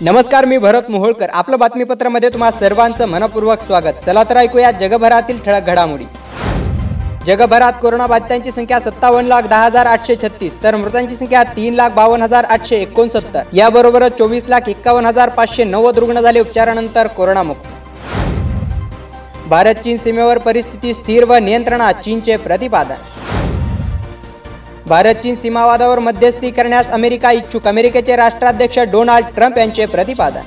नमस्कार मी भरत मोहोळकर. आपलं बातमीपत्रामध्ये तुम्हा सर्वांचं मनपूर्वक स्वागत. चला तर ऐकूया जगभरातील ठळक घडामोडी. जगभरात कोरोनाबाधितांची संख्या सत्तावन्न लाख दहा हजार आठशे छत्तीस तर मृतांची संख्या तीन लाख बावन्न हजार आठशे एकोणसत्तर. याबरोबरच चोवीस लाख एक्कावन्न हजार पाचशे नव्वद रुग्ण झाले उपचारानंतर कोरोनामुक्त. भारत चीन सीमेवर परिस्थिती स्थिर व नियंत्रणात चीनचे प्रतिपादन. भारत चीन सीमावादावर मध्यस्थी करण्यास अमेरिका इच्छुक. अमेरिकेचे राष्ट्राध्यक्ष डोनाल्ड ट्रम्प यांचे प्रतिपादन.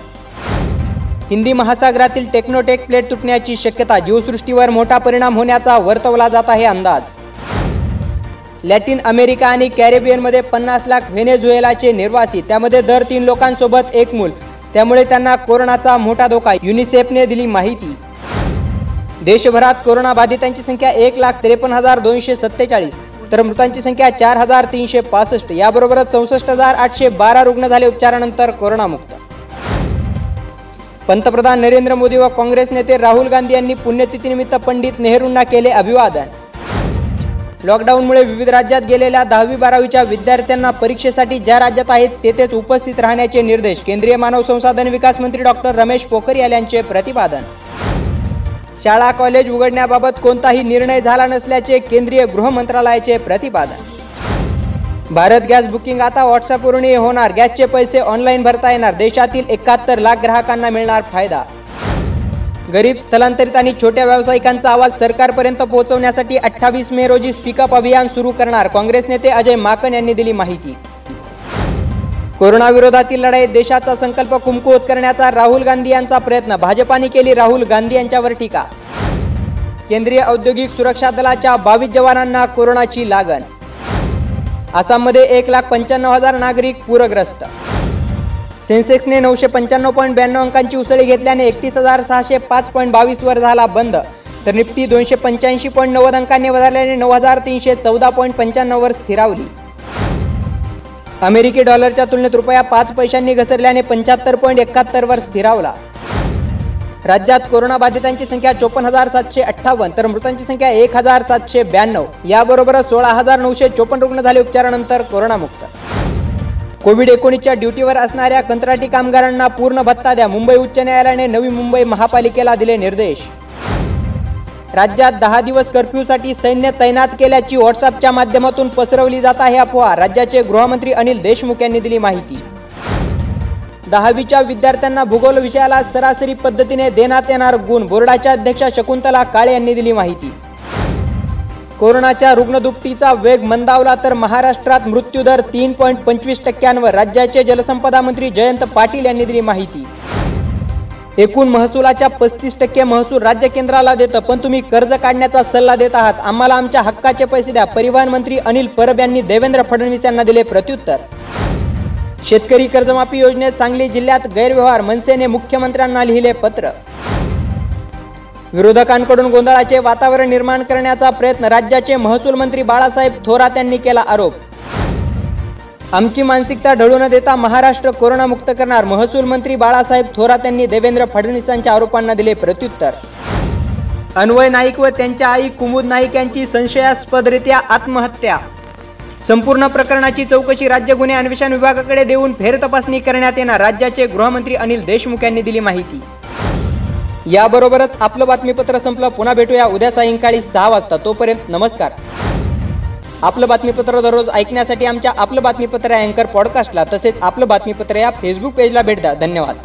हिंदी महासागरातील टेक्नोटेक प्लेट तुटण्याची शक्यता जीवसृष्टीवर मोठा परिणाम होण्याचा वर्तवला जात आहे अंदाज. लॅटिन अमेरिका आणि कॅरेबियनमध्ये पन्नास लाख व्हेनेझुएलाचे निर्वासी त्यामध्ये दर तीन लोकांसोबत एक मूल त्यामुळे त्यांना कोरोनाचा मोठा धोका युनिसेफने दिली माहिती. देशभरात कोरोनाबाधितांची संख्या एक लाख त्रेपन्न हजार दोनशे सत्तेचाळीस. तर मृतांची संख्या चार हजार तीनशे पासष्ट याबरोबरच चौसष्ट हजार आठशे बारा रुग्ण झाले उपचारानंतर कोरोनामुक्त. पंतप्रधान नरेंद्र मोदी व काँग्रेस नेते राहुल गांधी यांनी पुण्यतिथीनिमित्त पंडित नेहरूंना केले अभिवादन. लॉकडाऊनमुळे विविध राज्यात गेलेल्या दहावी बारावीच्या विद्यार्थ्यांना परीक्षेसाठी ज्या राज्यात आहेत तेथेच उपस्थित राहण्याचे निर्देश केंद्रीय मानव संसाधन विकास मंत्री डॉक्टर रमेश पोखरियाल यांचे प्रतिपादन. शाळा कॉलेज उघडण्याबाबत कोणताही निर्णय झाला नसल्याचे केंद्रीय गृहमंत्रालयाचे प्रतिपादन. भारत गॅस बुकिंग आता व्हॉट्सअपवरूनही होणार. गॅसचे पैसे ऑनलाईन भरता येणार. देशातील एकाहत्तर लाख ग्राहकांना मिळणार फायदा. गरीब स्थलांतरित आणि छोट्या व्यावसायिकांचा आवाज सरकारपर्यंत पोहोचवण्यासाठी अठ्ठावीस मे रोजी स्पीकअप अभियान सुरू करणार. काँग्रेस नेते अजय माकन यांनी दिली माहिती. कोरोनाविरोधातील लढाईत देशाचा संकल्प कुमकुवत करण्याचा राहुल गांधी यांचा प्रयत्न. भाजपाने केली राहुल गांधी यांच्यावर टीका. केंद्रीय औद्योगिक सुरक्षा दलाच्या बावीस जवानांना कोरोनाची लागण. आसाममध्ये एक लाख पंच्याण्णव हजार नागरिक पूरग्रस्त. सेन्सेक्सने नऊशे पंच्याण्णव पॉईंट ब्याण्णव अंकांची उसळी घेतल्याने एकतीस हजार सहाशे पाच पॉईंट बावीसवर झाला बंद. तर निफ्टी दोनशे पंच्याऐंशी पॉईंट नव्वद अंकांनी वधारल्याने नऊ हजार तीनशे चौदा पॉईंट पंच्याण्णववर स्थिरावली. अमेरिकी डॉलरच्या तुलनेत रुपया पाच पैशांनी घसरल्याने पंच्याहत्तर पॉईंट एकाहत्तरवर स्थिरावला. राज्यात कोरोनाबाधितांची संख्या चोपन्न हजार सातशे अठ्ठावन्न तर मृतांची संख्या एक हजार सातशे ब्याण्णव. याबरोबरच सोळा हजार नऊशे चोपन्न रुग्ण झाले उपचारानंतर कोरोनामुक्त. कोविड एकोणीसच्या ड्युटीवर असणाऱ्या कंत्राटी कामगारांना पूर्ण भत्ता द्या. मुंबई उच्च न्यायालयाने नवी मुंबई महापालिकेला दिले निर्देश. राज्यात दहा दिवस कर्फ्यूसाठी सैन्य तैनात केल्याची व्हॉट्सअपच्या माध्यमातून पसरवली जात आहे अफवा राज्याचे गृहमंत्री अनिल देशमुख यांनी दिली माहिती. दहावीच्या विद्यार्थ्यांना भूगोल विषयाला सरासरी पद्धतीने देण्यात येणार गुण बोर्डाच्या अध्यक्षा शकुंतला काळे यांनी दिली माहिती. कोरोनाच्या रुग्णदुपटीचा वेग मंदावला तर महाराष्ट्रात मृत्यूदर तीन पॉईंट पंचवीस टक्क्यांवर राज्याचे जलसंपदा मंत्री जयंत पाटील यांनी दिली माहिती. एकूण महसुलाच्या पस्तीस टक्के महसूल राज्य केंद्राला देतं पण तुम्ही कर्ज काढण्याचा सल्ला देत आहात. आम्हाला आमच्या हक्काचे पैसे द्या. परिवहन मंत्री अनिल परब यांनी देवेंद्र फडणवीस यांना दिले प्रत्युत्तर. शेतकरी कर्जमाफी योजनेत सांगली जिल्ह्यात गैरव्यवहार मनसेने मुख्यमंत्र्यांना लिहिले पत्र. विरोधकांकडून गोंधळाचे वातावरण निर्माण करण्याचा प्रयत्न राज्याचे महसूल मंत्री बाळासाहेब थोरात यांनी केला आरोप. आमची मानसिकता ढळू न देता महाराष्ट्र कोरोनामुक्त करणार. महसूल मंत्री बाळासाहेब थोरात यांनी देवेंद्र फडणवीसांच्या आरोपांना दिले प्रत्युत्तर. अन्वय नाईक व त्यांच्या आई कुमुद नाईक यांची संशयास्पदरित्या आत्महत्या. संपूर्ण प्रकरणाची चौकशी राज्य गुन्हे अन्वेषण विभागाकडे देऊन फेरतपासणी करण्यात येणार राज्याचे गृहमंत्री अनिल देशमुख यांनी दिली माहिती. याबरोबरच आपलं बातमीपत्र संपलं. पुन्हा भेटूया उद्या सायंकाळी सहा वाजता. तोपर्यंत नमस्कार. आपलं बातमीपत्र दररोज ऐकण्यासाठी आमच्या आपलं बातमीपत्र अँकर पॉडकास्टला तसेच आपलं बातमीपत्र या फेसबुक पेजला भेट द्या. धन्यवाद.